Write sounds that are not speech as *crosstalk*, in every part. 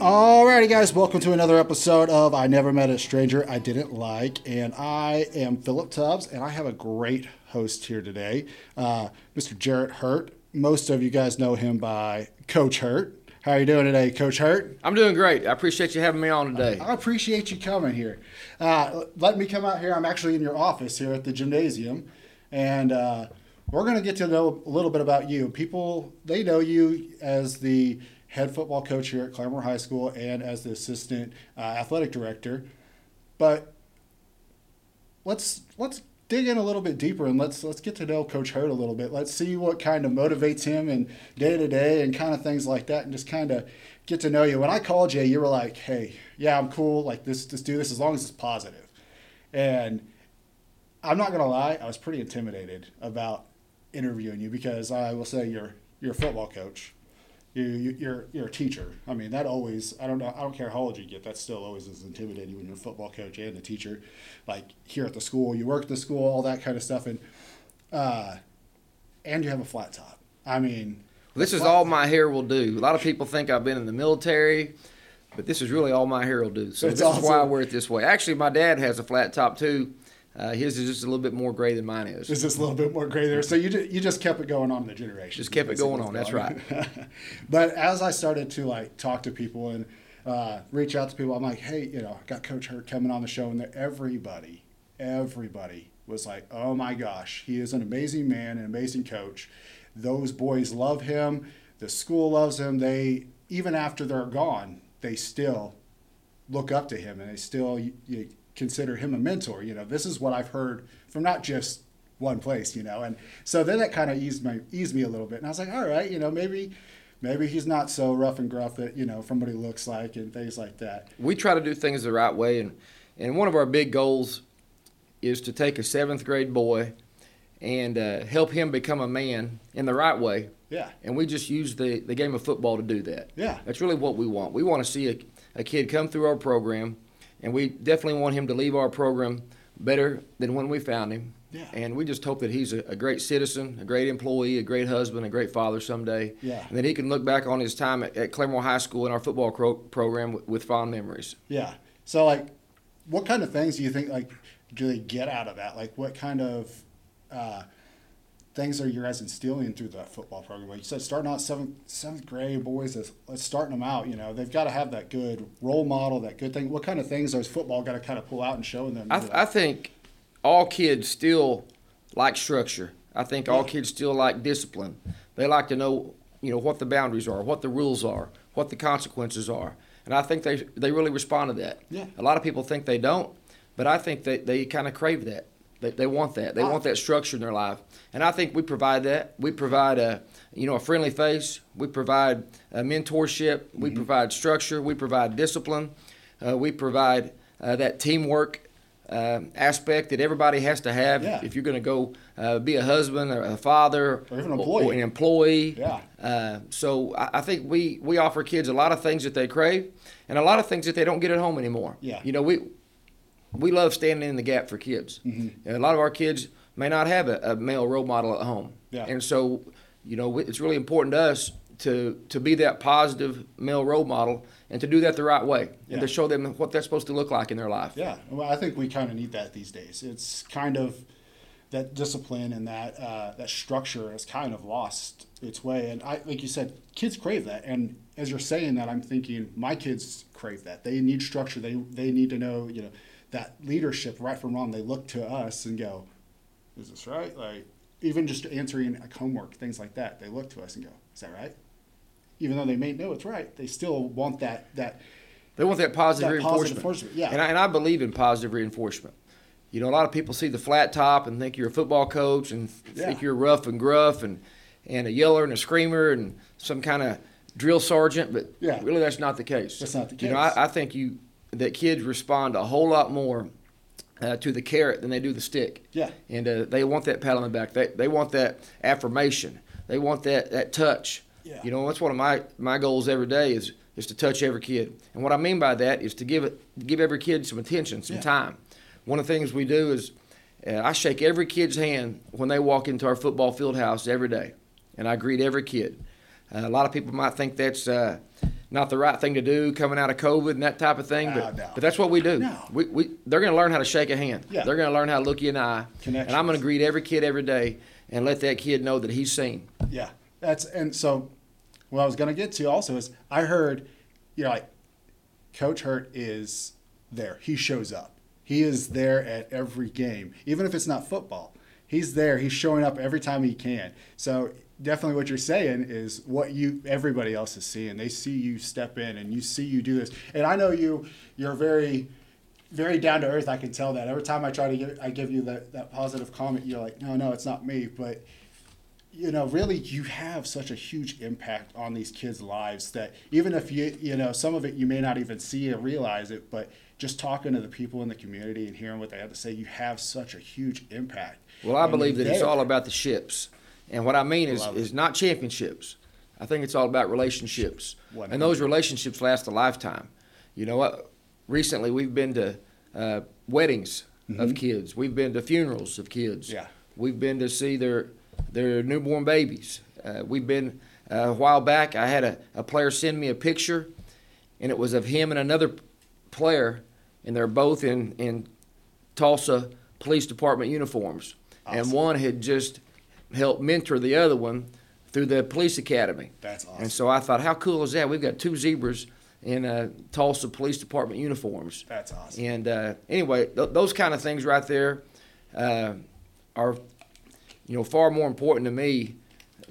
Alrighty, guys, welcome to another episode of I Never Met a Stranger I Didn't Like. And I am Philip Tubbs, and I have a great host here today, uh, Mr. Jarrett Hurt. Most of you guys know him by Coach Hurt. How are you doing today, Coach Hurt? I'm doing great. I appreciate you having me on today. I appreciate you coming here. Uh, let me come out here. I'm actually in your office here at the gymnasium, and uh, we're going to get to know a little bit about you. People, they know you as the head football coach here at Claremore High School and as the assistant uh, athletic director. But let's let's dig in a little bit deeper and let's let's get to know Coach Hurt a little bit. Let's see what kind of motivates him and day to day and kind of things like that, and just kind of get to know you. When I called you, you were like, "Hey, yeah, I'm cool. Like this, just do this as long as it's positive." And I'm not gonna lie, I was pretty intimidated about interviewing you because I will say you're you're a football coach you, you you're you're a teacher. I mean, that always I don't know I don't care how old you get. That still always is intimidating when you're a football coach and a teacher. Like here at the school, you work at the school, all that kind of stuff, and uh, and you have a flat top. I mean, this is all my hair will do. A lot of people think I've been in the military, but this is really all my hair will do. So That's this awesome. is why I wear it this way. Actually, my dad has a flat top too. Uh, his is just a little bit more gray than mine is. Is just a little bit more gray there. So you just, you just kept it going on in the generation. Just kept it going on. That's right. *laughs* but as I started to like talk to people and uh, reach out to people, I'm like, hey, you know, I got Coach Hurt coming on the show, and everybody, everybody was like, oh my gosh, he is an amazing man, an amazing coach. Those boys love him. The school loves him. They even after they're gone, they still look up to him, and they still you, you consider him a mentor. You know, this is what I've heard from not just one place, you know. And so then that kind of eased my eased me a little bit. And I was like, all right, you know, maybe maybe he's not so rough and gruff that, you know, from what he looks like and things like that. We try to do things the right way and and one of our big goals is to take a seventh grade boy and uh, help him become a man in the right way. Yeah. And we just use the, the game of football to do that. Yeah. That's really what we want. We want to see a, a kid come through our program and we definitely want him to leave our program better than when we found him. Yeah. And we just hope that he's a, a, great citizen, a great employee, a great husband, a great father someday. Yeah. And that he can look back on his time at, at Claremore High School in our football cro- program with, with, fond memories. Yeah. So, like, what kind of things do you think, like, do they get out of that? Like, what kind of uh, things are you guys instilling through that football program? Like you said, starting out seventh seventh grade boys, let's starting them out. You know, they've got to have that good role model, that good thing. What kind of things does football got to kind of pull out and show them? I, th- I think all kids still like structure. I think all kids still like discipline. They like to know, you know, what the boundaries are, what the rules are, what the consequences are. And I think they they really respond to that. Yeah. A lot of people think they don't, but I think they, they kind of crave that. They, they want that. They want that structure in their life, and I think we provide that. We provide a you know a friendly face. We provide a mentorship. We mm-hmm. provide structure. We provide discipline. Uh, we provide uh, that teamwork uh, aspect that everybody has to have yeah. if you're going to go uh, be a husband or a father or, an employee. Or an employee. Yeah. Uh, so I, I, think we we offer kids a lot of things that they crave, and a lot of things that they don't get at home anymore. Yeah. You know we we love standing in the gap for kids. Mm-hmm. a lot of our kids may not have a, a, male role model at home. Yeah. And so, you know, it's really important to us to to be that positive male role model and to do that the right way yeah. and to show them what that's supposed to look like in their life. Yeah. Well, I think we kind of need that these days. It's kind of that discipline and that uh, that structure has kind of lost its way. And I, like you said, kids crave that. And as you're saying that, I'm thinking my kids crave that. They need structure. They they need to know, you know that leadership, right from wrong, they look to us and go, "Is this right?" Like even just answering a homework, things like that, they look to us and go, "Is that right?" Even though they may know it's right, they still want that that. They want that positive that reinforcement. Positive yeah. And I, and I believe in positive reinforcement. You know, a lot of people see the flat top and think you're a football coach and yeah. think you're rough and gruff and, and a yeller and a screamer and some kind of drill sergeant, but yeah. really that's not the case. That's not the case. You know, I, I think you that kids respond a whole lot more uh, to the carrot than they do the stick. Yeah. And uh, they want that pat on the back. They, they want that affirmation. They want that, that touch. Yeah. You know, that's one of my, my goals every day is is to touch every kid. And what I mean by that is to give it give every kid some attention, some yeah. time. One of the things we do is uh, I shake every kid's hand when they walk into our football field house every day, and I greet every kid. Uh, a lot of people might think that's uh, not the right thing to do coming out of COVID and that type of thing. But, no. but that's what we do. No. We, we, they're going to learn how to shake a hand. Yeah. They're going to learn how to look you in the eye. And I'm going to greet every kid every day and let that kid know that he's seen. Yeah, that's and so what I was gonna get to also is I heard, you know, like Coach Hurt is there. He shows up. He is there at every game, even if it's not football. He's there. He's showing up every time he can. So definitely, what you're saying is what you everybody else is seeing. They see you step in and you see you do this. And I know you. You're very very down to earth. I can tell that every time I try to give, I give you that, that positive comment, you're like, no, no, it's not me. But you know, really, you have such a huge impact on these kids' lives that even if you, you know, some of it you may not even see or realize it, but just talking to the people in the community and hearing what they have to say, you have such a huge impact. Well, I And believe that it's all about the ships. And what I mean is, Love it. is not championships. I think it's all about relationships. And those relationships last a lifetime. You know what? Recently, we've been to uh, weddings of kids. We've been to funerals of kids. Mm-hmm. Yeah. We've been to see their their newborn babies. Uh, we've been uh, a while back. I had a, a player send me a picture, and it was of him and another player, and they're both in in Tulsa Police Department uniforms, and one had just helped mentor the other one through the police academy. That's awesome. And so I thought, how cool is that? We've got two zebras in uh, Tulsa Police Department uniforms. That's awesome. And uh, anyway, th- those kind of things right there uh, are, you know, far more important to me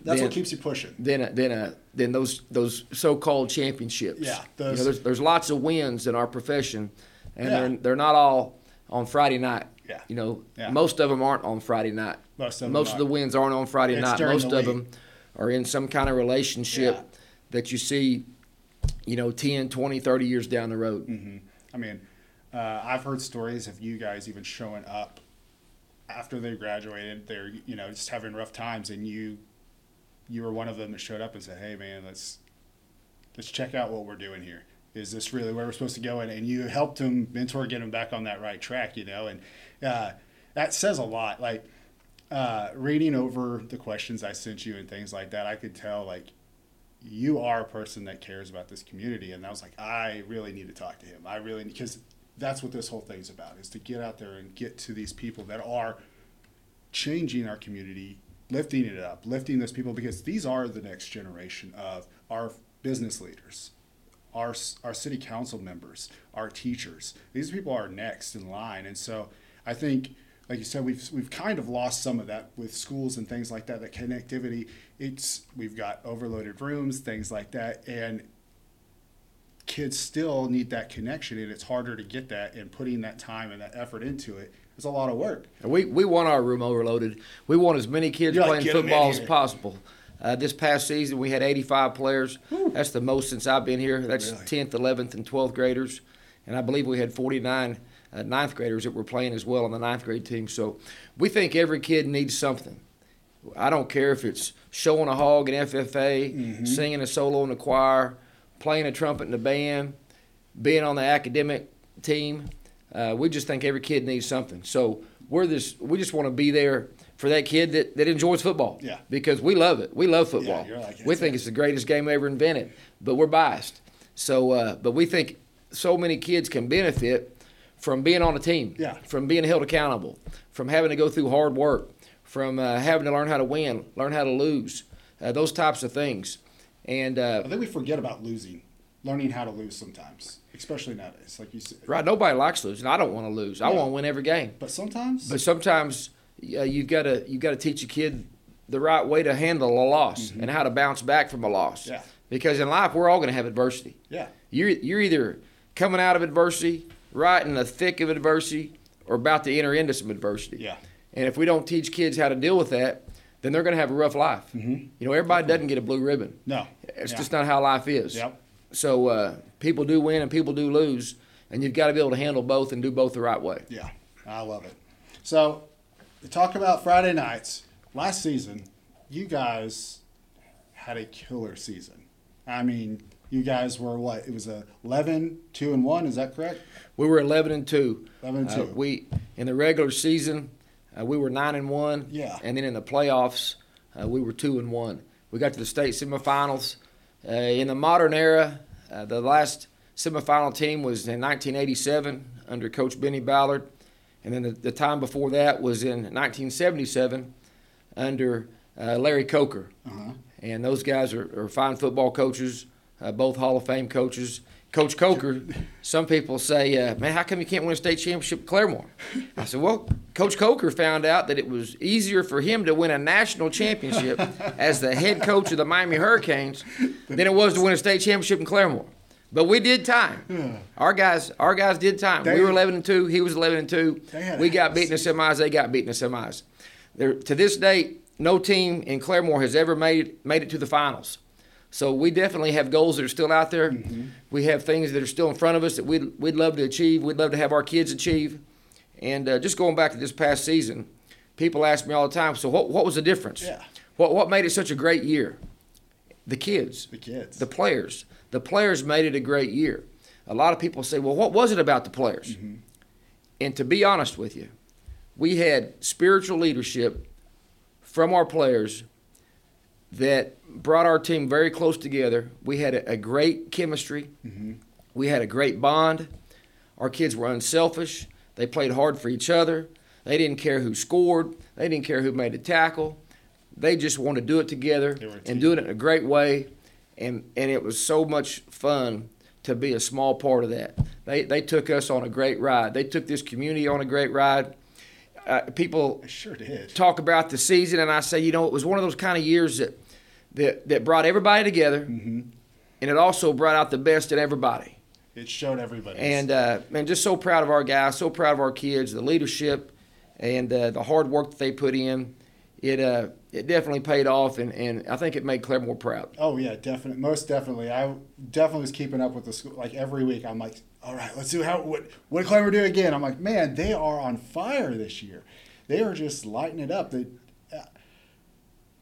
That's than, what keeps you pushing. than a, than a, than those those so-called championships. Yeah, you know, there's there's lots of wins in our profession, and Yeah. they're they're not all on Friday night. Yeah. You know, Yeah. most of them aren't on Friday night. Most of them Most of the wins aren't on Friday It's night. Most the of them are in some kind of relationship Yeah. that you see, you know, 10, 20, 30 years down the road. hmm I mean, uh, I've heard stories of you guys even showing up after they graduated. They're you know just having rough times, and you you were one of them that showed up and said, "Hey, man, let's let's check out what we're doing here. Is this really where we're supposed to go?" And, and you helped him mentor, get him back on that right track. You know, and uh, that says a lot. Like uh, reading over the questions I sent you and things like that, I could tell like you are a person that cares about this community and i was like i really need to talk to him i really because that's what this whole thing's about is to get out there and get to these people that are changing our community lifting it up lifting those people because these are the next generation of our business leaders our, our city council members our teachers. These people are next in line. And so i think like you said we've, we've kind of lost some of that with schools and things like that that connectivity. It's we've got overloaded rooms things like that and kids still need that connection and it's harder to get that and putting that time and that effort into it. Is a lot of work. And we, we want our room overloaded. We want as many kids You're playing "Get 'em in football as possible. Uh, this past season, we had 85 players. That's the most since I've been here. That's Really? 10th, 11th, and 12th graders. And I believe we had 49 uh, ninth graders that were playing as well on the ninth grade team. So we think every kid needs something. I don't care if it's showing a hog in FFA, Mm-hmm. singing a solo in the choir, playing a trumpet in the band, being on the academic team. Uh, we just think every kid needs something. So we're this. We just want to be there for that kid that, that enjoys football. Yeah. Because we love it. We love football. you're like, we think it. it's the greatest game ever invented. But we're biased. So, uh, but we think so many kids can benefit from being on a team. Yeah. From being held accountable. From having to go through hard work. From uh, having to learn how to win, learn how to lose. Uh, those types of things. And uh, i think we forget about losing learning how to lose sometimes especially nowadays like you said Right. Nobody likes losing. I don't want to lose. I want to win every game. but sometimes But sometimes uh, you've got to you've got to teach a kid the right way to handle a loss and how to bounce back from a loss. Mm-hmm. Yeah. Because in life we're all going to have adversity. yeah You're you're either coming out of adversity, right in the thick of adversity, or about to enter into some adversity. yeah And if we don't teach kids how to deal with that, then they're going to have a rough life. Mhm. You know, everybody doesn't get a blue ribbon. no It's Yeah. just not how life is. yep So uh, people do win and people do lose, and you've got to be able to handle both and do both the right way. Yeah, I love it. So, talk about Friday nights, last season, you guys had a killer season. I mean, you guys were what? It was a 11, 2 and 1, is that correct? We were 11 and two. 11 and Uh, 2. we in the regular season, uh, we were nine and one. Yeah. And then in the playoffs, uh, we were two and one. We got to the state semifinals. Uh, in the modern era, Uh, the last semifinal team was in 1987 under Coach Benny Ballard, and then the, the time before that was in 1977 under uh, Larry Coker. Uh-huh. And those guys are, are fine football coaches, uh, both Hall of Fame coaches. Coach Coker, some people say, uh, man, how come you can't win a state championship at Claremore? I said, well, Coach Coker found out that it was easier for him to win a national championship as the head coach of the Miami Hurricanes than it was to win a state championship in Claremore. But we did time. Our guys, our guys did time. They- we were 11 and two. He was 11 and two. We got beaten in the semis. They got beaten in the semis. There, to this date, no team in Claremore has ever made made it to the finals. So we definitely have goals that are still out there. We have things that are still in front of us that we'd, we'd love to achieve. We'd love to have our kids achieve. And uh, just going back to this past season, people ask me all the time, so what, what was the difference? Yeah. What, what made it such a great year? The kids, The kids. the players. The players made it a great year. A lot of people say, well, what was it about the players? Mm-hmm. And to be honest with you, we had spiritual leadership from our players that brought our team very close together. We had a, a great chemistry. Mm-hmm. We had a great bond. Our kids were unselfish. They played hard for each other. They didn't care who scored. They didn't care who made the tackle. They just wanted to do it together They were a and do it in a great way. And and it was so much fun to be a small part of that. They they took us on a great ride. They took this community on a great ride. Uh, people I sure did. talk about the season, and I say, you know, it was one of those kind of years that that, that brought everybody together, Mm-hmm. and it also brought out the best in everybody. It showed everybody. And uh, man, just so proud of our guys, so proud of our kids, the leadership, and uh, the hard work that they put in. It uh, it definitely paid off, and, and I think it made Claremore proud. Oh yeah, definitely, most definitely. I definitely was keeping up with the school. Like every week, I'm like, all right, let's do how what what did Clemmer do again? I'm like, man, they are on fire this year. They are just lighting it up. They, uh,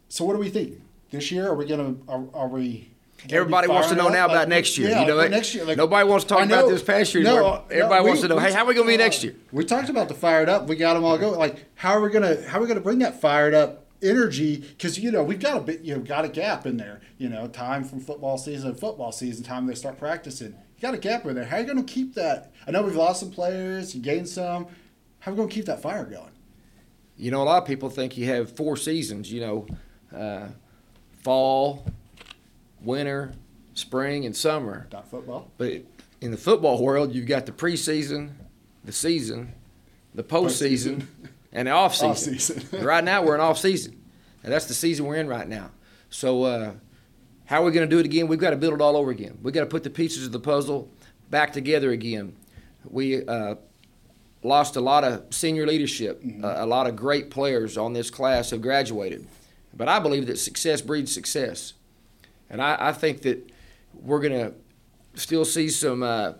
so what do we think this year? Are we gonna? Are, are we? Everybody wants to know now about Like, next year. Yeah, you know, like next year. Like, nobody wants to talk I about this past year. No, no, Everybody we- wants to know, hey, how are we going to be next year? We talked about the fired up. We got them all going. Like, how are we gonna how are we gonna bring that fired up energy? Because you know we've got a bit, you know, got a gap in there. You know, time from football season to football season, time they start practicing. You got a gap in there. How are you gonna keep that? I know we've lost some players, you gained some. How are we gonna keep that fire going? You know, a lot of people think you have four seasons. You know, uh, fall, winter, spring, and summer. Not football. But in the football world, you've got the preseason, the season, the postseason, *laughs* and the off season. Off-season. right now, we're in off season, and that's the season we're in right now. So, uh, how are we going to do it again? We've got to build it all over again. We've got to put the pieces of the puzzle back together again. We uh, lost a lot of senior leadership. Uh, a lot of great players on this class have graduated. But I believe that success breeds success. And I, I think that we're going to still see some uh,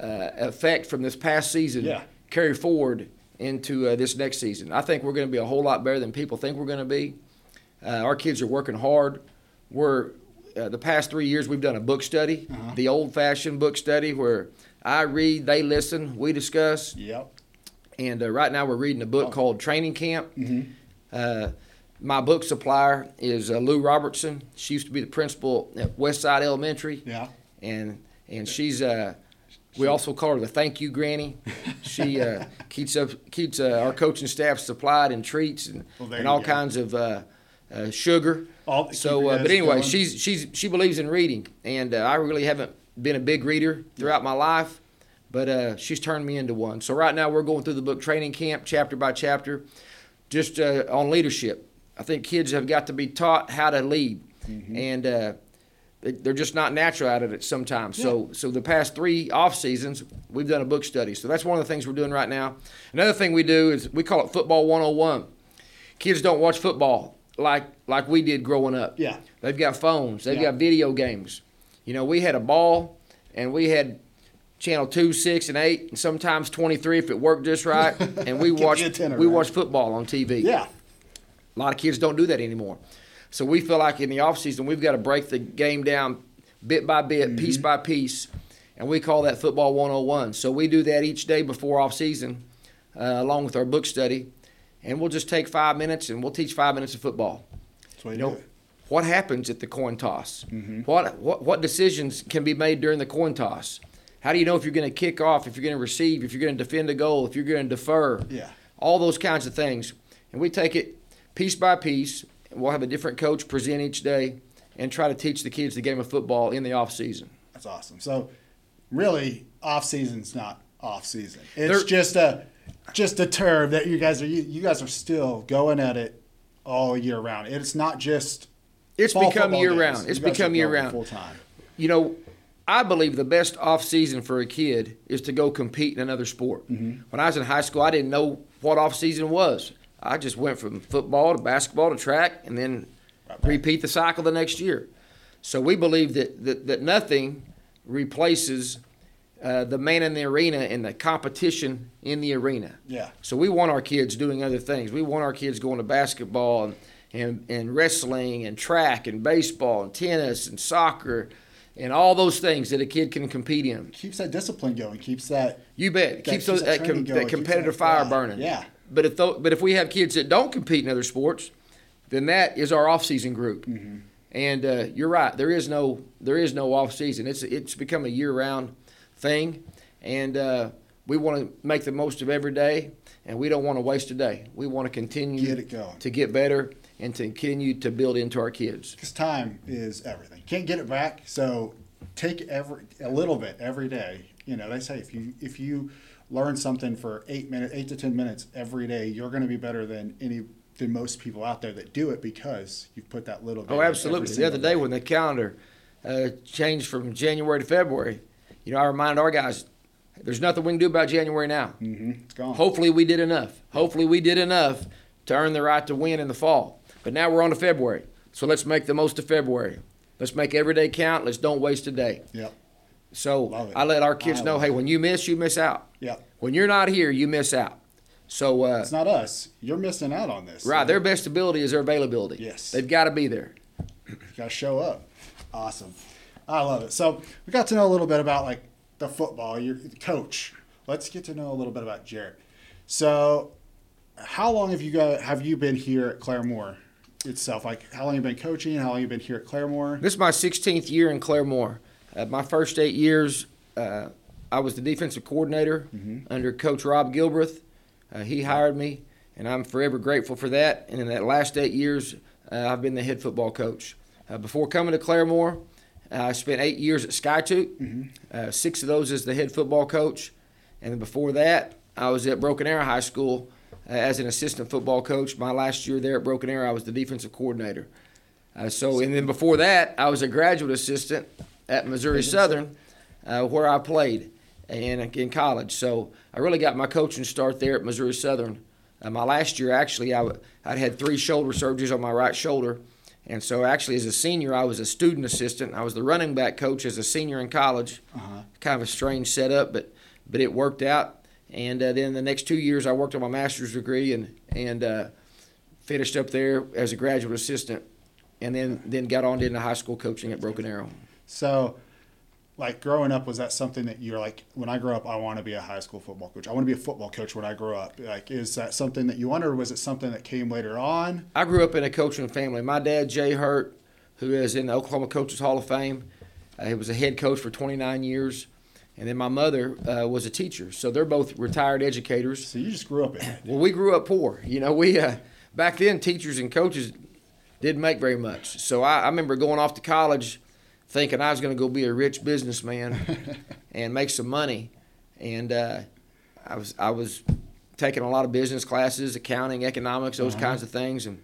uh, effect from this past season Yeah. carry forward into uh, this next season. I think we're going to be a whole lot better than people think we're going to be. Uh, our kids are working hard. We're uh, the past three years we've done a book study, Uh-huh. the old-fashioned book study where I read, they listen, we discuss. Yep. And uh, right now we're reading a book Oh. called Training Camp. Mhm. Uh, my book supplier is uh, Lou Robertson. She used to be the principal at Westside Elementary, Yeah. and and she's uh, we also call her the Thank You Granny. She uh, *laughs* keeps up keeps uh, our coaching staff supplied in treats and, Well, and all go. kinds of uh, uh, sugar. So, uh, but anyway, going. she's she's she believes in reading, and uh, I really haven't been a big reader throughout my life, but uh, she's turned me into one. So right now we're going through the book Training Camp, chapter by chapter, just uh, on leadership. I think kids have got to be taught how to lead, Mm-hmm. and uh, they're just not natural at it sometimes. So, so the past three off seasons, we've done a book study. So that's one of the things we're doing right now. Another thing we do is we call it Football 101. Kids don't watch football like like we did growing up. Yeah. They've got phones. They've Yeah. got video games. You know, we had a ball, and we had channel two, six, and eight, and sometimes twenty three if it worked just right. *laughs* And we watched we right? watched football on TV. Yeah. A lot of kids don't do that anymore. So we feel like in the off season we've got to break the game down bit by bit, piece by piece, and we call that football 101. So we do that each day before off season, uh, along with our book study, and we'll just take five minutes and we'll teach five minutes of football. That's way You do know, what happens at the coin toss? What, what what decisions can be made during the coin toss? How do you know if you're going to kick off, if you're going to receive, if you're going to defend a goal, if you're going to defer? Yeah. All those kinds of things. And we take it piece by piece. We'll have a different coach present each day and try to teach the kids the game of football in the off season. That's awesome. So, really, off season's not off season. It's just a just a term that you guys are you, you guys are still going at it all year round. It's not just It's become year games. round. It's You guys are become year round. full time. You know, I believe the best off season for a kid is to go compete in another sport. Mm-hmm. When I was in high school, I didn't know what off season was. I just went from football to basketball to track, and then repeat the cycle the next year. So we believe that that, that nothing replaces uh, the man in the arena and the competition in the arena. Yeah. So we want our kids doing other things. We want our kids going to basketball and, and, and wrestling and track and baseball and tennis and soccer and all those things that a kid can compete in. Keeps that discipline going. Keeps that You bet. That keeps keeps those, that that, com- that competitive fire yeah, burning. yeah. But if tho- but if we have kids that don't compete in other sports, then that is our off-season group. Mm-hmm. And uh, you're right. There is no there is no off-season. It's it's become a year-round thing, and uh, we want to make the most of every day, and we don't want to waste a day. We want to continue Get it going. to get better and to continue to build into our kids. because time is everything. Can't get it back. So take every a little bit every day. You know, they say if you if you learn something for eight minutes, eight to ten minutes every day, you're going to be better than any than most people out there that do it because you've put that little. bit Oh, absolutely. The other day when the calendar uh, changed from January to February, you know, I reminded our guys, there's nothing we can do about January now. Mm-hmm. it's gone. Hopefully we did enough. Hopefully we did enough to earn the right to win in the fall. But now we're on to February. So let's make the most of February. Let's make every day count. Let's don't waste a day. Yep. So I let our kids know, hey, when you miss, you miss out. Yep. When you're not here, you miss out. So uh, It's not us. You're missing out on this. right, their best ability is their availability. Yes. They've got to be there. Got to show up. Awesome. I love it. So we got to know a little bit about like the football. Your coach. Let's get to know a little bit about Jarrett. So, how long have you got? Have you been here at Claremore itself? Like, how long have you been coaching? How long have you been here at Claremore? This is my 16th year in Claremore. Uh, my first eight years, uh, I was the defensive coordinator under Coach Rob Gilbreth. Uh, he hired me, and I'm forever grateful for that. And in that last eight years, uh, I've been the head football coach. Uh, before coming to Claremore, I spent eight years at Skiatook, uh, six of those as the head football coach. And then before that, I was at Broken Arrow High School uh, as an assistant football coach. My last year there at Broken Arrow, I was the defensive coordinator. Uh, so, and then before that, I was a graduate assistant at Missouri Southern, uh, where I played in, in college. So I really got my coaching start there at Missouri Southern. Uh, my last year, actually, I w- I'd had three shoulder surgeries on my right shoulder. And so, actually, as a senior, I was a student assistant. I was the running back coach as a senior in college. Uh-huh. Kind of a strange setup, but but it worked out. And uh, then the next two years, I worked on my master's degree and and uh, finished up there as a graduate assistant, and then then got on into high school coaching at Broken Arrow. So, like growing up, was that something that you're like? When I grow up, I want to be a high school football coach. I want to be a football coach when I grow up. Like, is that something that you wanted, or was it something that came later on? I grew up in a coaching family. My dad, Jay Hurt, who is in the Oklahoma Coaches Hall of Fame, uh, he was a head coach for 29 years. And then my mother uh, was a teacher. So they're both retired educators. So you just grew up in it. Well, we grew up poor. You know, we uh, back then teachers and coaches didn't make very much. So I, I remember going off to college thinking I was going to go be a rich businessman *laughs* and make some money. And uh, I was I was taking a lot of business classes, accounting, economics, those Uh-huh. kinds of things. And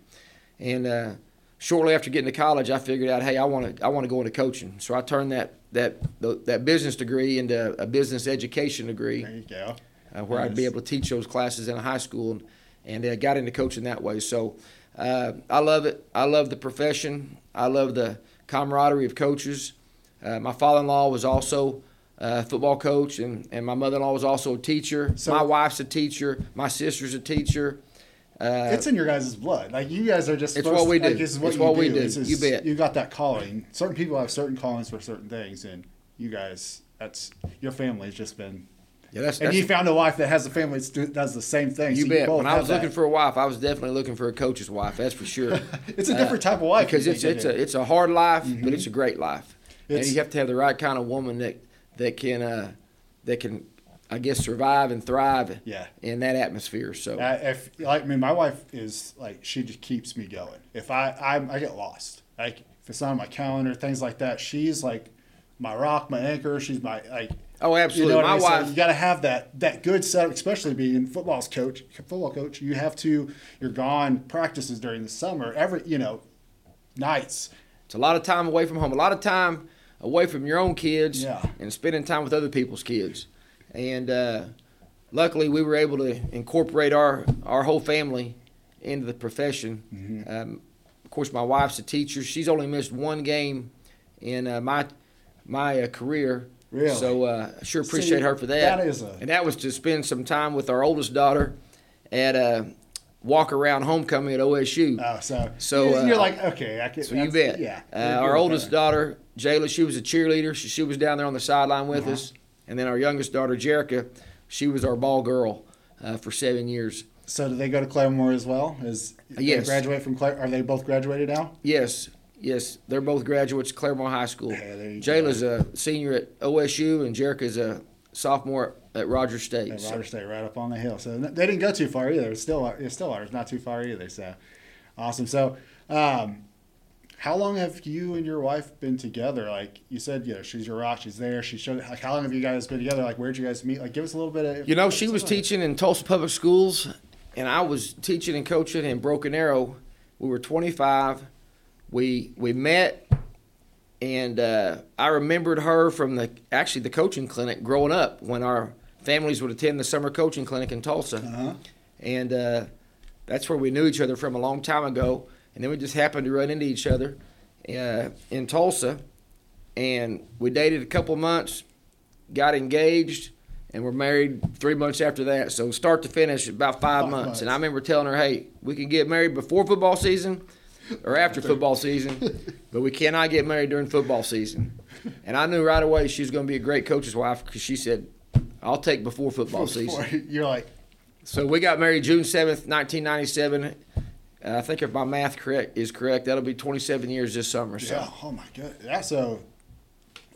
and uh, shortly after getting to college, I figured out, hey, I want to I want to go into coaching. So I turned that that that business degree into a business education degree There you go. uh, where I'd be able to teach those classes in a high school and, and uh, got into coaching that way. So uh, I love it. I love the profession. I love the camaraderie of coaches. Uh, my father-in-law was also a football coach, and, and my mother-in-law was also a teacher. So- my wife's a teacher. My sister's a teacher. Uh, it's in your guys' blood. Like you guys are just. It's what we to- like, do. this is what It's you what we do. do. This is- You bet. You got that calling. Certain people have certain callings for certain things, and you guys, that's your family's just been Yeah, that's- and that's- you found a wife that has a family that does the same thing. You so bet. both when I was that. looking for a wife, I was definitely looking for a coach's wife. That's for sure. *laughs* it's a different type of wife because it's it's a it's a hard life, but it's a great life, and you have to have the right kind of woman that that can uh, that can I guess survive and thrive Yeah. in that atmosphere. So I, if like I mean, my wife is like she just keeps me going. If I I, I get lost, like if it's not on my calendar, things like that, she's like my rock, my anchor. She's my like. Oh, You absolutely, know what I my wife. you got to have that that good setup, especially being football's coach, football coach. You have to. You're gone practices during the summer. Every you know, nights. It's a lot of time away from home, a lot of time away from your own kids, Yeah. and spending time with other people's kids. And uh, luckily, we were able to incorporate our our whole family into the profession. Mm-hmm. Um, of course, my wife's a teacher. She's only missed one game in uh, my my uh, career. Really? So uh, I sure appreciate See, her for that. that is a- and that was to spend some time with our oldest daughter at a walk around homecoming at OSU. Oh, so So, you're, you're uh, like okay, I can. So you bet. Yeah. Uh, our oldest daughter, Jayla, she was a cheerleader. She, she was down there on the sideline with Uh-huh. us. And then our youngest daughter, Jerica, she was our ball girl uh, for seven years. So do they go to Claremore as well? Is they Yes. graduate from Clare? Are they both graduated now? Yes, yes, they're both graduates of Claremore High School. Yeah, Jayla's a senior at OSU, and Jerica's a sophomore at Rogers State. At So- Rogers State, right up on the hill. So they didn't go too far either. It's still, it's still ours, not too far either. So awesome. So, um, how long have you and your wife been together? Like you said, you know, she's your rock. She's there. She showed. Like, how long have you guys been together? Like, where'd you guys meet? Like, give us a little bit of. You know, she was teaching in Tulsa Public Schools, and I was teaching and coaching in Broken Arrow. We were 25. We we met, and uh, I remembered her from the actually the coaching clinic growing up when our families would attend the summer coaching clinic in Tulsa, Uh-huh. and uh, that's where we knew each other from a long time ago. And then we just happened to run into each other uh, in Tulsa, and we dated a couple months, got engaged, and were married three months after that. So start to finish, about five, Five months. months. And I remember telling her, "Hey, we can get married before football season." Or after football season, *laughs* but we cannot get married during football season. And I knew right away she was going to be a great coach's wife because she said, "I'll take before football season." *laughs* You're like, So we got married June seventh, nineteen ninety seven. Uh, I think if my math correct is correct, that'll be twenty seven years this summer. So yeah. Oh my god. Yeah. So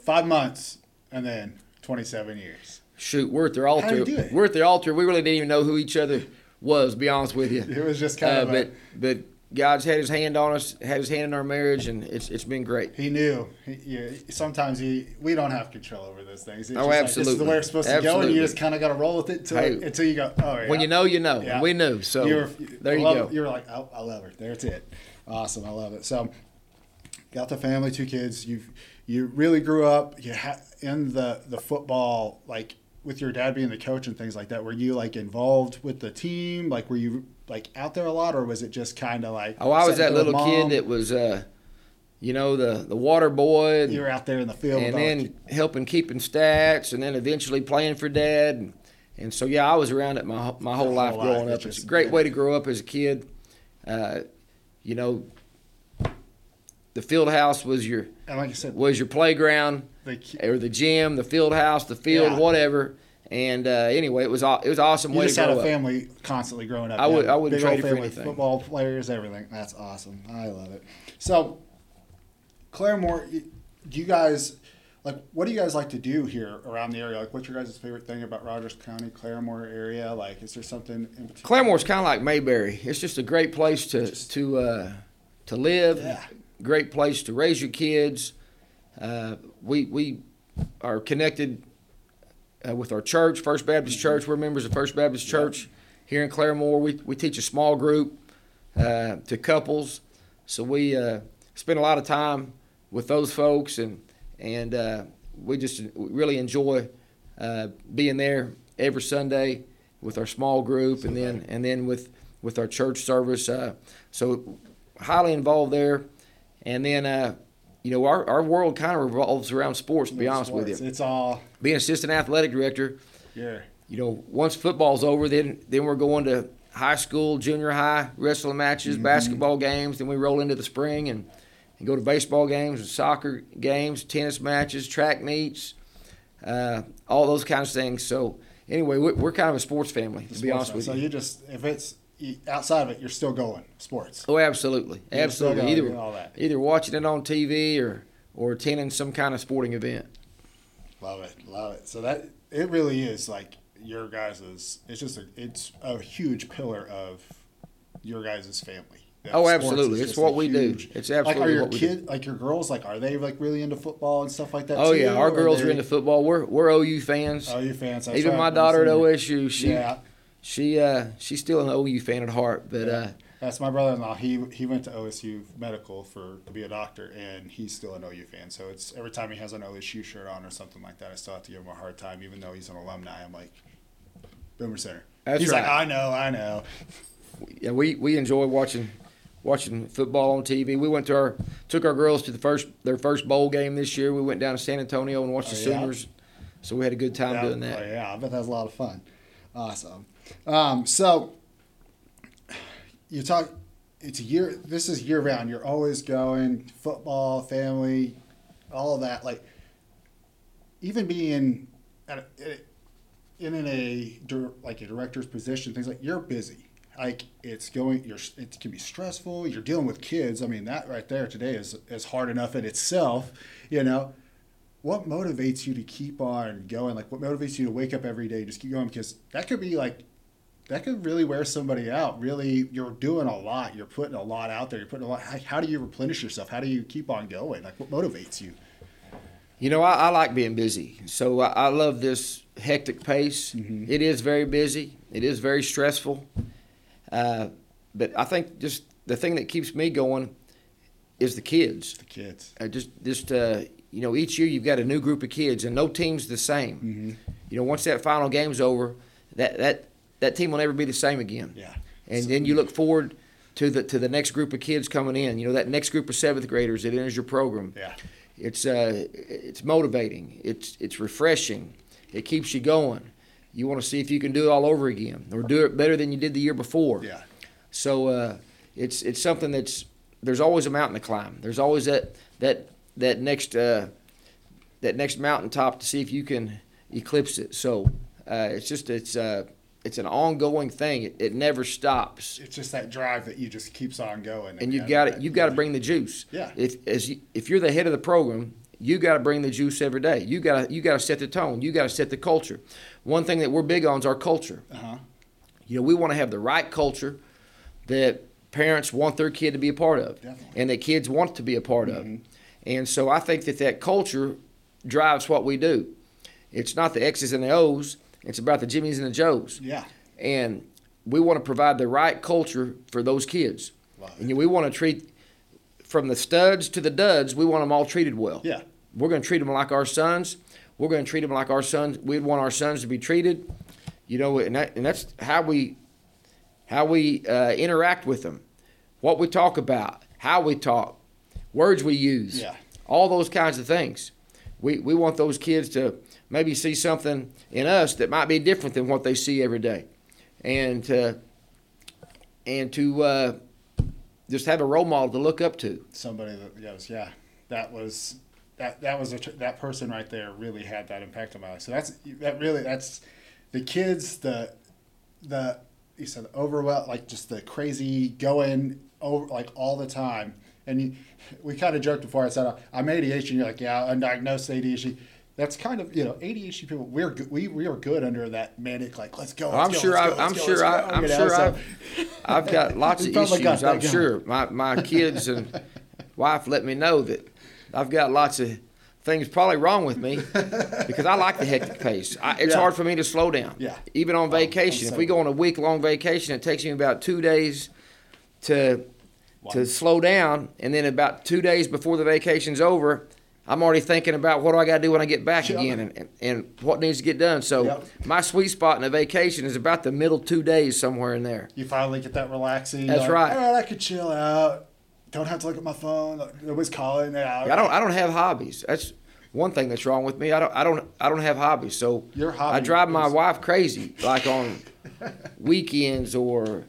five months and then 27 years. shoot, we're at their altar. you do it? We're at their altar. We really didn't even know who each other was. To be honest with you, It was just kind uh, of. but a, but God's had His hand on us, had His hand in our marriage, and it's it's been great. He knew. He, yeah, sometimes he, we don't have control over those things. It's Oh, just Like, this is the way it's supposed to go, and you just kind of got to roll with it until, Hey, until you go. Oh, yeah. When you know, you know. Yeah. We knew. So you were, there you love go. it. You were like, oh, I love her. There's it. Awesome. I love it. So, got the family, two kids. You you really grew up. You ha- in the the football like with your dad being the coach and things like that. Were you like involved with the team? Like, were you like out there a lot, or was it just kind of like? Oh, I was that little mom? kid that was, uh, you know, the the water boy. and- you were out there in the field, and then helping keeping stats, and then eventually playing for dad. And, and so, yeah, I was around it my my whole life whole growing life, up. it It's a great yeah. way to grow up as a kid. Uh, you know, the field house was your and like I said, was your playground the or the gym, the field house, the field, Yeah. whatever. And uh, anyway, it was it was awesome you way just had a up. family constantly growing up. I would- I wouldn't big trade family. Football players, everything. That's awesome. I love it. So, Claremore, do you guys like? What do you guys like to do here around the area? Like, what's your guys' favorite thing about Rogers County, Claremore area? Like, is there something in particular? Claremore's kind of like Mayberry. It's just a great place to to uh, to live. Yeah. Great place to raise your kids. Uh, we we are connected uh, with our church, First Baptist Church. We're members of First Baptist Church here in Claremore. We we teach a small group uh, to couples, so we uh, spend a lot of time with those folks, and and uh, we just really enjoy uh, being there every Sunday with our small group, and then and then with with our church service. Uh, so highly involved there, and then. You know, our, our world kind of revolves around sports, to be honest with you. It's all Being assistant athletic director, yeah. you know, once football's over, then then we're going to high school, junior high wrestling matches, basketball games. Then we roll into the spring and, and go to baseball games, and soccer games, tennis matches, track meets, uh, all those kinds of things. So anyway, we're, we're kind of a sports family, to be honest fan. with you. so you just if it's you- outside of it, you're still going sports. Oh, absolutely, You're absolutely. Either either watching it on TV or or attending some kind of sporting event. Love it, love it. So that it really is like your guys's. It's just a it's a huge pillar of your guys' family. That Oh, absolutely. It's what we do. It's like are absolutely your what we do. kid like your girls like are they like really into football and stuff like that? Oh too, yeah, our girls they- are into football. We're we're OU fans. You fans? Even right, my daughter at. OSU, she yeah, she uh she's still an OU fan at heart. But uh, that's my brother-in-law. He he went to OSU medical for to be a doctor, and he's still an OU fan. So it's every time he has an OSU shirt on or something like that, I still have to give him a hard time, even though he's an alumni. I'm like, Boomer Sooner. That's he's like. I know, I know. yeah, we we enjoy watching watching football on TV. We went to our took our girls to the first their first bowl game this year. We went down to San Antonio and watched Oh, the yeah? Sooners. So we had a good time Yeah, doing that. oh, yeah, I bet that was a lot of fun. Awesome. Um, so you talk. It's a year. This is year round. You're always going football, family, all of that. Like even being at a, in, in a like a director's position, things like you're busy. Like it's going. You're. It can be stressful. You're dealing with kids. I mean, that right there today is is hard enough in itself. You know what motivates you to keep on going? Like, what motivates you to wake up every day, just keep going? Because that could be like, that could really wear somebody out. Really, you're doing a lot. You're putting a lot out there. You're putting a lot. How, how do you replenish yourself? How do you keep on going? Like, what motivates you? You know, I, I like being busy. So I, I love this hectic pace. Mhm. It is very busy. It is very stressful. Uh, but I think just the thing that keeps me going is the kids. The kids. Uh, just, just uh, you know, each year you've got a new group of kids, and no team's the same. Mm-hmm. You know, once that final game's over, that that that team will never be the same again. Yeah. And So- then you look forward to the to the next group of kids coming in. You know, that next group of seventh graders that enters your program. Yeah. It's uh, it's motivating. It's it's refreshing. It keeps you going. You want to see if you can do it all over again, or do it better than you did the year before. Yeah. So uh, it's it's something that's there's always a mountain to climb. There's always that that that next uh, that next mountaintop to see if you can eclipse it. So uh, it's just it's uh, it's an ongoing thing. It, it never stops. It's just that drive that you just keeps on going. And you've got to you've got to bring the juice. Yeah. If as you, if you're the head of the program, you got to bring the juice every day. You got to you got to set the tone. You got to set the culture. One thing that we're big on is our culture. Uh-huh. You know, we want to have the right culture that parents want their kid to be a part of, Definitely. and that kids want to be a part of. Mhm. And so I think that that culture drives what we do. It's not the X's and the O's. It's about the Jimmies and the Joes. Yeah. And we want to provide the right culture for those kids. Love And it. we want to treat from the studs to the duds. We want them all treated well. Yeah. We're going to treat them like our sons. We're going to treat them like our sons. We'd want our sons to be treated. You know, and that, and that's how we how we uh, interact with them, what we talk about, how we talk, words we use, Yeah. all those kinds of things. We we want those kids to maybe see something in us that might be different than what they see every day, and to and to uh, just have a role model to look up to. somebody that goes, yeah, that was that that was a that person right there really had that impact on my life. So that's that really that's the kids the the you said the overwhelm like just the crazy going over like all the time. And you, we kind of joked before I said I'm ADHD. And you're like, yeah, undiagnosed ADHD. That's kind of you know ADHD people. We're good, we we are good under that manic like let's go. Let's I'm go, sure. let's I, go, I'm go, sure. let's I, go, I'm you know, sure. so- I've, I've got *laughs* lots of issues. I'm sure. My my kids and wife let me know that I've got lots of things probably wrong with me *laughs* because I like the hectic pace. I, it's Yeah. hard for me to slow down. Yeah. Even on oh, vacation, I'm if we go on a week long vacation, it takes me about two days to to slow down, and then about two days before the vacation's over. I'm already thinking about what do I got to do when I get back again, and, and, and what needs to get done. So Yep. my sweet spot in a vacation is about the middle two days somewhere in there. You finally get that relaxing. That's like, right. All right, I could chill out. Don't have to look at my phone. Nobody's calling. Yeah, I don't I don't have hobbies. That's one thing that's wrong with me. I don't I don't I don't have hobbies. So Your hobby I drive my is- wife crazy, like on *laughs* weekends or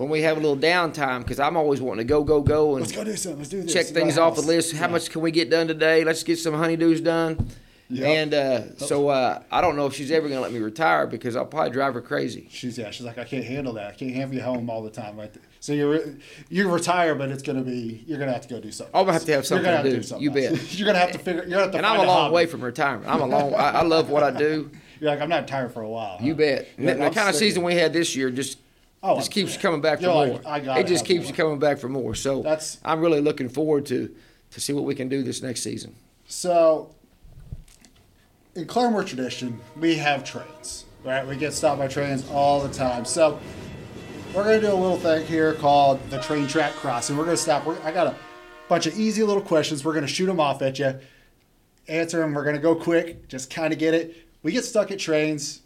when we have a little downtime, because I'm always wanting to go go go and Let's go do something. Let's do this. check things off the list. How Yeah. much can we get done today? Let's get some honeydews done. Yep. And uh, so uh, I don't know if she's ever going to let me retire because I'll probably drive her crazy. She's yeah. She's like, I can't handle that. I can't have you home all the time. Right. So you're you retire, but it's gonna be you're gonna have to go do something. I'm gonna have to have something you're gonna to have do. something You else. bet. *laughs* you're gonna have to figure. You're gonna have to And I'm a long hobby. way from retirement. I'm a long. I, I love what I do. *laughs* You're like, I'm not tired for a while. You bet. The I'm kind of season we had this year just Oh, just I'm- keeps you coming back for more. I it just keeps more. you coming back for more. So That's- I'm really looking forward to to see what we can do this next season. So, in Claremore tradition, we have trains, right? We get stopped by trains all the time. So, we're going to do a little thing here called the train track crossing. We're going to stop. We're, I got a bunch of easy little questions. We're going to shoot them off at you, answer them. We're going to go quick, just kind of get it. We get stuck at trains.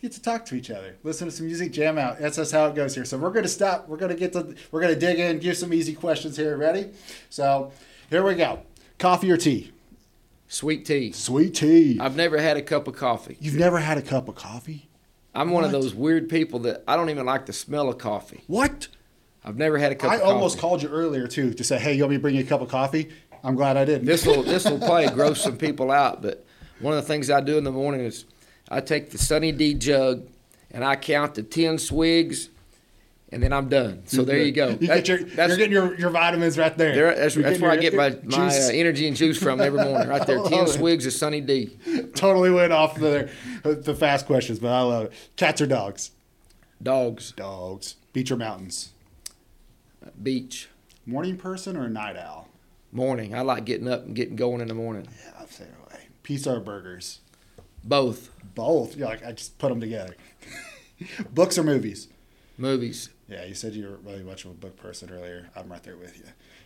We get to talk to each other, listen to some music, jam out. That's just how it goes here. So we're going to stop. We're going to get to. We're going to dig in, give some easy questions here. Ready? So here we go. Coffee or tea? Sweet tea. Sweet tea. I've never had a cup of coffee. You've never had a cup of coffee? I'm one of those weird people that I don't even like the smell of coffee. What? I've never had a cup I of coffee. almost called you earlier too to say, "Hey, you want me to bring you a cup of coffee?" I'm glad I didn't. this will this will *laughs* probably gross some people out, but one of the things I do in the morning is I take the Sunny D jug and I count to ten swigs, and then I'm done. So there you go. You That- get your, that's you're getting your, your vitamins right there. there, that's, that's where I get my, my uh, energy and juice from every morning, right there. Ten it. swigs of Sunny D. totally went off the the fast questions, but I love it. Cats or dogs? Dogs, Dogs. Beach or mountains? beach, Morning person or night owl? morning. I like getting up and getting going in the morning. Yeah, I'm saying away. Pizza or burgers? Both Both. Yeah, like I just put them together. *laughs* Books or movies? movies. Yeah, you said you were really much of a book person earlier. I'm right there with you.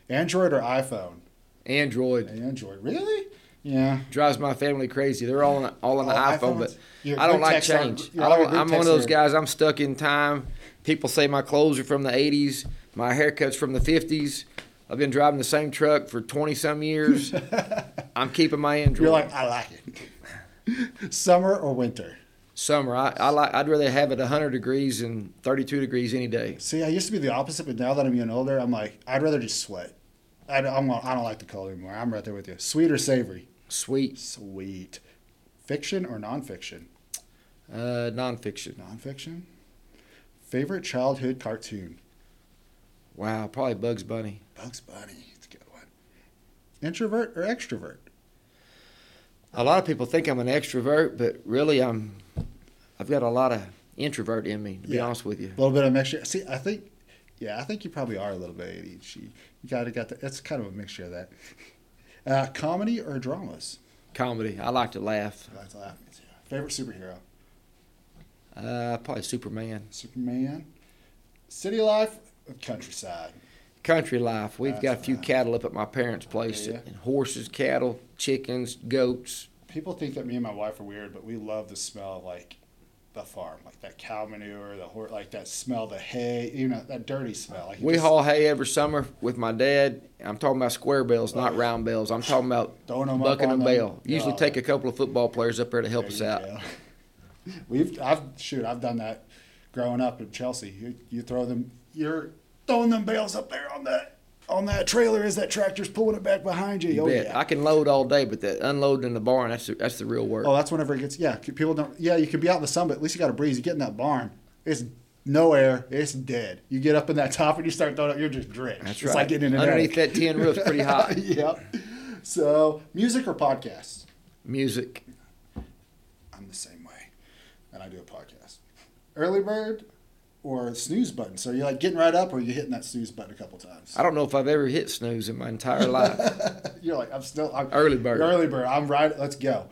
Android or iPhone? Android Android. Really? Yeah. drives my family crazy. They're all on, all on the Oh, iPhone, iPhones? but You're don't like change. I don't, I'm one of those guys. I'm stuck in time. People say my clothes are from the '80s. My haircut's from the '50s. I've been driving the same truck for 20 some years. *laughs* I'm keeping my Android. You're like, I like it. Summer or winter? Summer. I, I like. I'd rather have it 100 degrees and 32 degrees any day. See, I used to be the opposite, but now that I'm getting older, I'm like, I'd rather just sweat. I, I'm, I don't like the cold anymore. I'm right there with you. Sweet or savory? Sweet. Sweet. Fiction or nonfiction? Uh, nonfiction. Nonfiction. Favorite childhood cartoon? Wow. Probably Bugs Bunny. Bugs Bunny. It's a good one. Introvert or extrovert? A lot of people think I'm an extrovert, but really I'm. I've got a lot of introvert in me. To be Yeah. honest with you. A little bit of mixture. See, I think, yeah, I think you probably are a little bit ADHD. You got to got that. It's kind of a mixture of that. Uh, comedy or dramas? Comedy. I like to laugh. I like to laugh. too. Favorite superhero? Uh, probably Superman. Superman. City life or countryside? Country life. We've That's got a few right. cattle up at my parents' place. Yeah. And horses, cattle, chickens, goats. People think that me and my wife are weird, but we love the smell of like the farm, like that cow manure, the horse, like that smell, the hay, you know, that dirty smell. Like We just haul hay every summer with my dad. I'm talking about square bells, not oh, round bells. I'm talking about *laughs* Throwing 'em up bucking them. bell. Usually Oh. take a couple of football players up there to help There us out. go. *laughs* We've, I've shoot, I've done that growing up in Chelsea. You, you throw them, you're throwing them bales up there on that on that trailer as that tractor's pulling it back behind you. You oh yeah. I can load all day, but that unloading in the barn, that's the, that's the real work. Oh, that's whenever it gets. Yeah, people don't. Yeah, you can be out in the sun, but at least you got a breeze. You get in that barn, it's no air, it's dead. You get up in that *laughs* top and you start throwing up, you're just drenched. that's it's right. like getting in an Underneath attic. that tin roof's pretty hot. *laughs* yep. So, music or podcasts? Music. I'm the same way, and I do a podcast. Early bird or snooze button. So you're like getting right up, or you're hitting that snooze button a couple times. I don't know if I've ever hit snooze in my entire life. *laughs* you're like, I'm still I'm, Early bird. Early bird. I'm right. Let's go.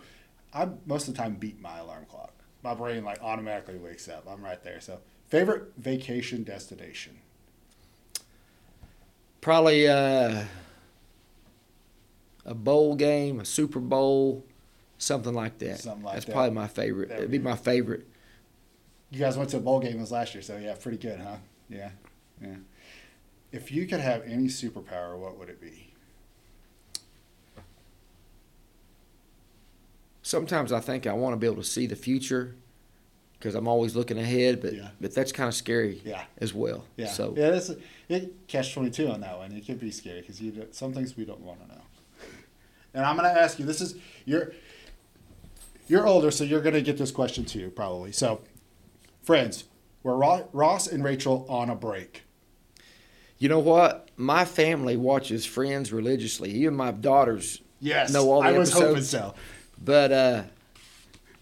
I most of the time beat my alarm clock. My brain like automatically wakes up. I'm right there. So favorite vacation destination. Probably uh, a bowl game, a Super Bowl, something like that. Something like That's that. probably my favorite. There It'd be my favorite. You guys went to a bowl game this last year, so yeah, pretty good, huh? Yeah, yeah. If you could have any superpower, what would it be? Sometimes I think I want to be able to see the future because I'm always looking ahead, but Yeah. but that's kind of scary Yeah. as well. Yeah. So yeah, it's it catch twenty two on that one. It could be scary because you some things we don't want to know. And I'm going to ask you. This is you're you're older, so you're gonna get this question too, probably. So, friends, were Ro- Ross and Rachel on a break? You know what? My family watches Friends religiously. Even my daughters Yes, know all the I was hoping so. But uh,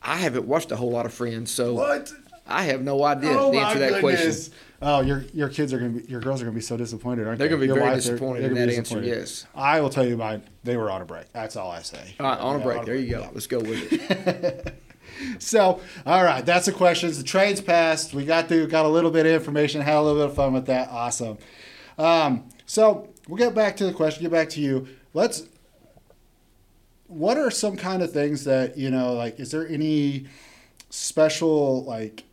I haven't watched a whole lot of Friends, so What? I have no idea oh to answer that goodness. question. Oh, your your kids are gonna be your girls are gonna be so disappointed, aren't They're they? gonna be Your very wife, they're- disappointed they're in gonna be that answer, disappointed. yes. I will tell you mine. They were on a break. That's all I say. All right, on a Yeah, break. There you go. yeah. Let's go with it. *laughs* *laughs* So, all right, that's the questions. The train's passed. We got through, got a little bit of information, had a little bit of fun with that. Awesome. Um, so we'll get back to the question. Get back to you. Let's. What are some kind of things that you know? Like, is there any special like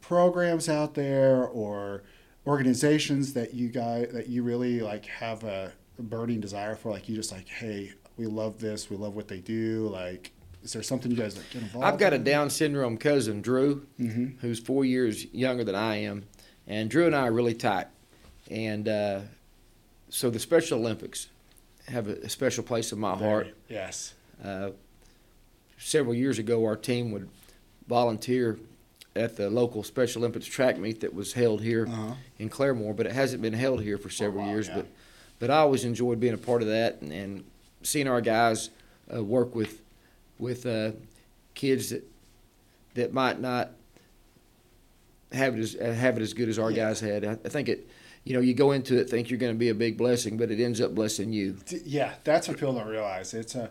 programs out there or organizations that you guys that you really like have a burning desire for? Like, you just like, hey, we love this. We love what they do. Like, is there something you guys like, get involved? I've got a? Down syndrome cousin, Drew, Mhm. who's four years younger than I am, and Drew and I are really tight. And uh, so the Special Olympics have a, special place in my heart. Yes. Uh, several years ago, our team would volunteer at the local Special Olympics track meet that was held here Uh-huh. in Claremore, but it hasn't been held here for several wow, years. yeah. But but I always enjoyed being a part of that and, and seeing our guys uh, work with with uh, kids that that might not have it as have it as good as our Yeah. guys had. I, I think it. You know, you go into it think you're going to be a big blessing, but it ends up blessing you. Yeah, that's what people don't realize. It's a,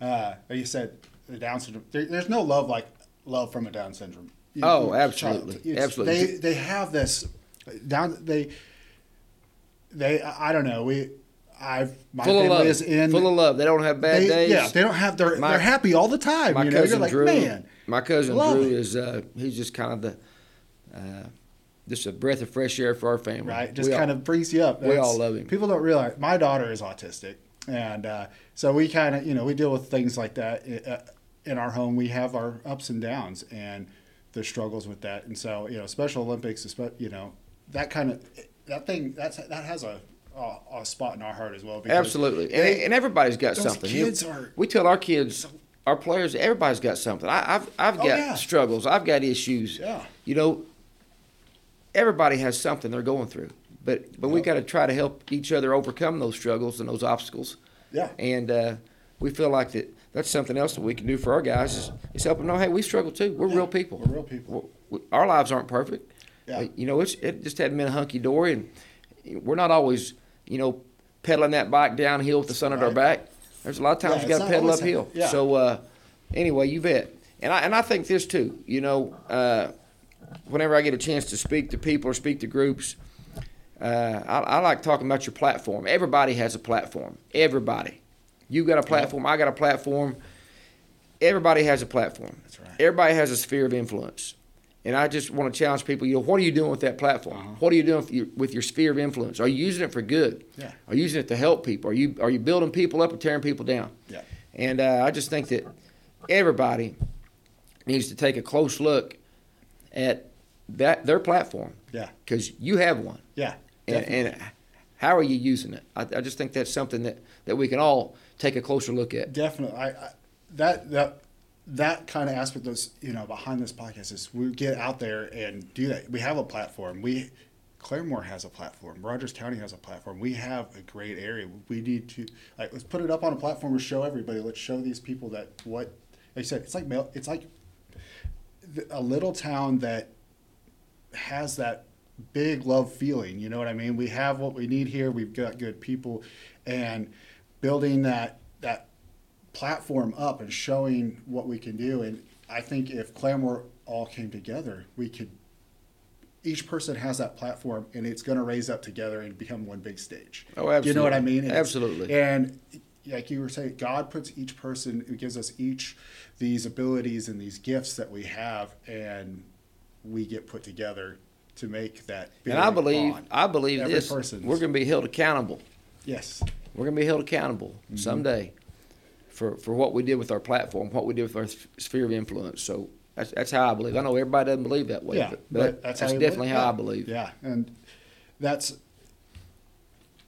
uh, like you said, the Down syndrome. There, there's no love like love from a Down syndrome. You- Oh, absolutely. Absolutely. They they have this down. They they I I don't know. We I've my full of family love, is in. full of love. They don't have bad they, days. Yeah, they don't have. They're My- they're happy all the time. my you know, you're cousin like Drew, man. my cousin Drew it. is uh, he's just kind of the uh, just a breath of fresh air for our family. right? Just We all- kind of brings you up. we all That's- love him. People don't realize my daughter is autistic, and uh, so we kind of you know we deal with things like that uh, in our home. We have our ups and downs and the struggles with that, and so you know Special Olympics, you know that kind of that thing that's that has a a, a spot in our heart as well. absolutely, and, they- and everybody's got something. You know, kids are- we tell our kids, our players, everybody's got something. I, I've I've Oh, got yeah. struggles. I've got issues. Yeah. You know, everybody has something they're going through, but but we Yep. got to try to help each other overcome those struggles and those obstacles. yeah, And uh, we feel like that that's something else that we can do for our guys is, is help them know, hey, we struggle too. We're Yeah, real people. we're real people. we our lives aren't perfect. Yeah. You know, it's it just hadn't been a hunky dory, and we're not always, you know, pedaling that bike downhill with the sun at our back. There's a lot of times Yeah, you got to pedal uphill. Yeah. So uh, anyway, you bet. And I and I think this too. You know, uh, whenever I get a chance to speak to people or speak to groups, uh, I, I like talking about your platform. Everybody has a platform. Everybody. You got a platform. I got a platform. Everybody has a platform. That's right. Everybody has a sphere of influence. And I just want to challenge people. You know, what are you doing with that platform? Uh-huh. What are you doing with your, with your sphere of influence? Are you using it for good? Yeah. Are you using it to help people? Are you are you building people up or tearing people down? Yeah. And uh, I just think that everybody needs to take a close look at that their platform yeah, because you have one, yeah. and, and how are you using it? I, I just think that's something that, that we can all take a closer look at. Definitely, I, I that that that kind of aspect of you know behind this podcast is we get out there and do that. We have a platform. We Claremore has a platform. Rogers County has a platform. We have a great area. We need to like let's put it up on a platform to show everybody. Let's show these people that what like I said. It's like. It's like a little town that has that big love feeling. You know what I mean? We have what we need here. We've got good people, and building that that platform up and showing what we can do. And I think if Claremore all came together, we could. Each person has that platform, and it's going to raise up together and become one big stage. Oh, Do you know what I mean? And Absolutely. And like you were saying, God puts each person, it gives us each these abilities and these gifts that we have, and we get put together to make that. And I believe. I believe Every this. person's- We're going to be held accountable. Yes. We're going to be held accountable Mm-hmm. someday for, for what we did with our platform, what we did with our sphere of influence. So that's, that's how I believe. I know everybody doesn't believe that way, Yeah, but, but that's, how definitely how. I believe. Yeah, and that's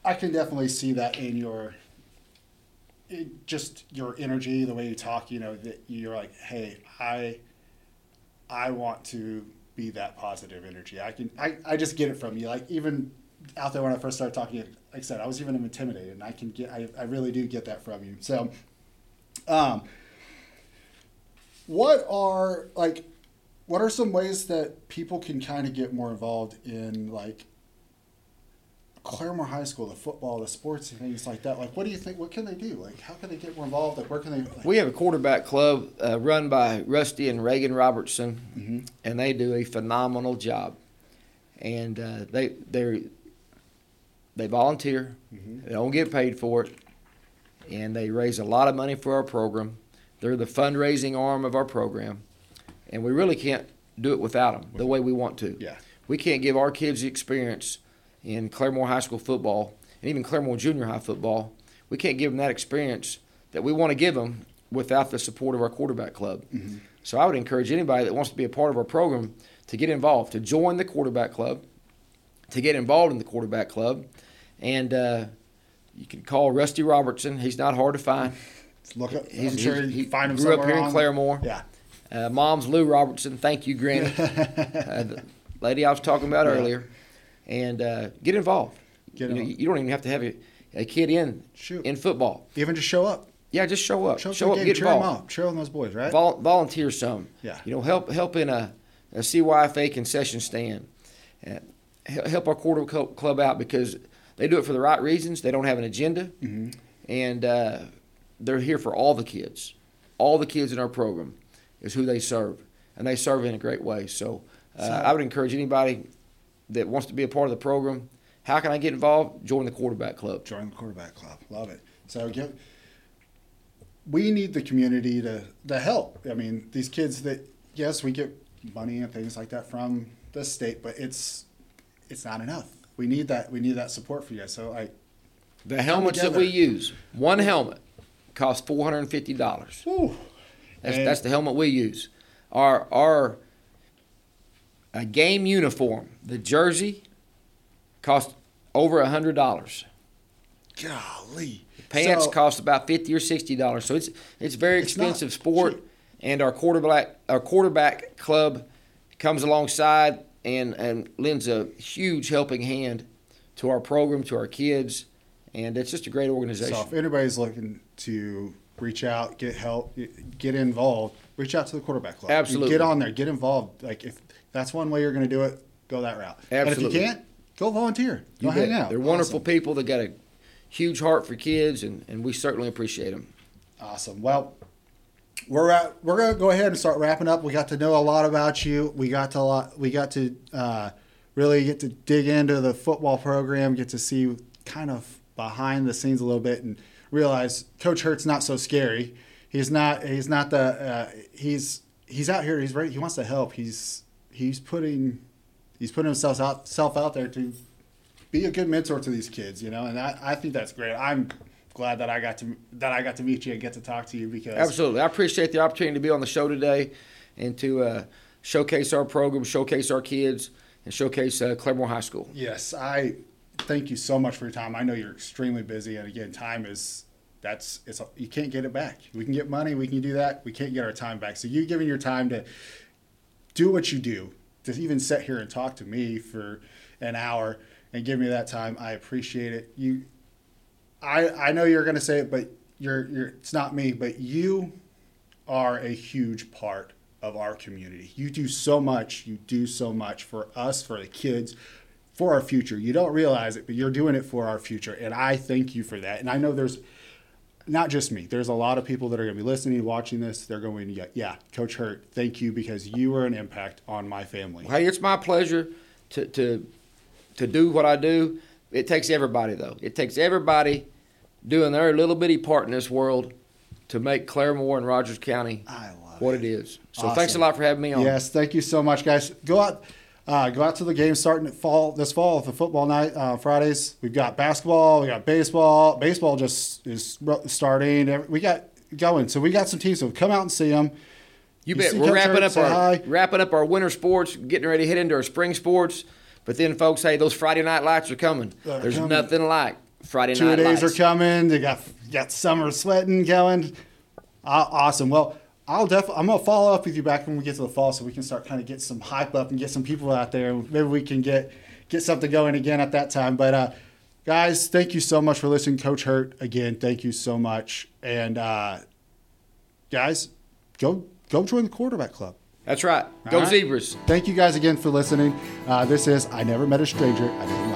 I can definitely see that in your it, just your energy, the way you talk, you know, that you're like, hey, I, I want to be that positive energy. I can, I, I just get it from you. Like even out there when I first started talking, like I said, I was even intimidated, and I can get, I, I really do get that from you. So, um, what are like, what are some ways that people can kind of get more involved in like Claremore High School, the football, the sports, and things like that. Like, what do you think? What can they do? Like, how can they get more involved? Like, where can they? Like, We have a quarterback club uh, run by Rusty and Reagan Robertson, Mhm. and they do a phenomenal job. And uh, they they they volunteer. Mhm. They don't get paid for it, and they raise a lot of money for our program. They're the fundraising arm of our program, and we really can't do it without them the way we want to. Yeah. We can't give our kids the experience in Claremore High School football and even Claremore Junior High football. We can't give them that experience that we want to give them without the support of our quarterback club. Mhm. So I would encourage anybody that wants to be a part of our program to get involved, to join the quarterback club, to get involved in the quarterback club, and uh, you can call Rusty Robertson. He's not hard to find. Look up. He's, I'm sure he find him grew up here in Claremore. Yeah. Uh, Mom's Lou Robertson. Thank you, Granny. *laughs* uh, the lady I was talking about Yeah. earlier. And uh, get involved. Get you, know, involved. you don't even have to have a, a kid in Shoot. in football. Even just show up. Yeah, just show up. Show, Show, up, up, get game, cheer them up. Cheer on those boys, right? Vol- volunteer some. Yeah. You know, help help in a, a CYFA concession stand. Uh, help our quarter club out because they do it for the right reasons. They don't have an agenda, Mhm. and uh, they're here for all the kids. All the kids in our program is who they serve, and they serve in a great way. So, uh, So- I would encourage anybody that wants to be a part of the program. How can I get involved? Join the quarterback club. Join the quarterback club. Love it. So give. We need the community to to help. I mean, these kids that yes, we get money and things like that from the state, but it's it's not enough. We need that. We need that support for you. So I. The helmets that we use, one helmet, costs four hundred and fifty dollars. That's, And- that's the helmet we use. Our our a game uniform, the jersey, cost over a hundred dollars. Golly. Pants So- cost about fifty or sixty dollars. So it's it's very It's expensive sport. cheap. And our quarterback our quarterback club comes alongside and, and lends a huge helping hand to our program, to our kids, and it's just a great organization. So if anybody's looking to reach out, get help, get involved, reach out to the quarterback club. Absolutely. Get on there, get involved. Like if that's one way you're going to do it, go that route. And if you can't, go volunteer. Go You hang bet. out. They're wonderful Awesome. people. They got a huge heart for kids, and, and we certainly appreciate them. Awesome. Well, we're at, we're gonna go ahead and start wrapping up. We got to know a lot about you. We got to lot, we got to uh, really get to dig into the football program, get to see kind of behind the scenes a little bit, and realize Coach Hurt's not so scary. He's not. He's not the. Uh, he's he's out here. He's ready. He wants to help. He's he's putting he's putting himself out self out there to be a good mentor to these kids. You know, and I, I think that's great. I'm glad that I got to that I got to meet you and get to talk to you because Absolutely. I appreciate the opportunity to be on the show today and to uh, showcase our program, showcase our kids, and showcase uh, Claremore High School. Yes, I thank you so much for your time. I know you're extremely busy, and again, time is that's it's you can't get it back. We can get money, we can do that. We can't get our time back. So you giving your time to do what you do, to even sit here and talk to me for an hour and give me that time, I appreciate it. You, I I know you're gonna say it, but you're you're it's not me, but you are a huge part of our community. You do so much. You do so much for us, for the kids, for our future. You don't realize it, but you're doing it for our future. And I thank you for that. And I know there's not just me. There's a lot of people that are going to be listening, watching this. They're going, yeah, yeah, Coach Hurt, thank you because you were an impact on my family. Hey, it's my pleasure to, to, to do what I do. It takes everybody, though. It takes everybody doing their little bitty part in this world to make Claremore and Rogers County what it. it is. So Awesome. thanks a lot for having me on. Yes, thank you so much, guys. Go out, uh, go out to the game starting at fall this fall with the football night uh, Fridays. We've got basketball, we got baseball. Baseball just is starting. We got going, so we got some teams. So come out and see them. You You bet. We're wrapping up our hi. wrapping up our winter sports, getting ready to head into our spring sports. But then, folks, hey, those Friday night lights are coming. They're There's coming. nothing like Friday Two night days lights. are coming. They got got summer sweating going. Uh, awesome. Well, I'll definitely I'm gonna follow up with you back when we get to the fall, so we can start kind of get some hype up and get some people out there. Maybe we can get get something going again at that time. But uh, guys, thank you so much for listening, Coach Hurt. Again, thank you so much. And uh, guys, go go join the quarterback club. That's right. Go right. Zebras. Thank you guys again for listening. Uh, this is I Never Met a Stranger. I Never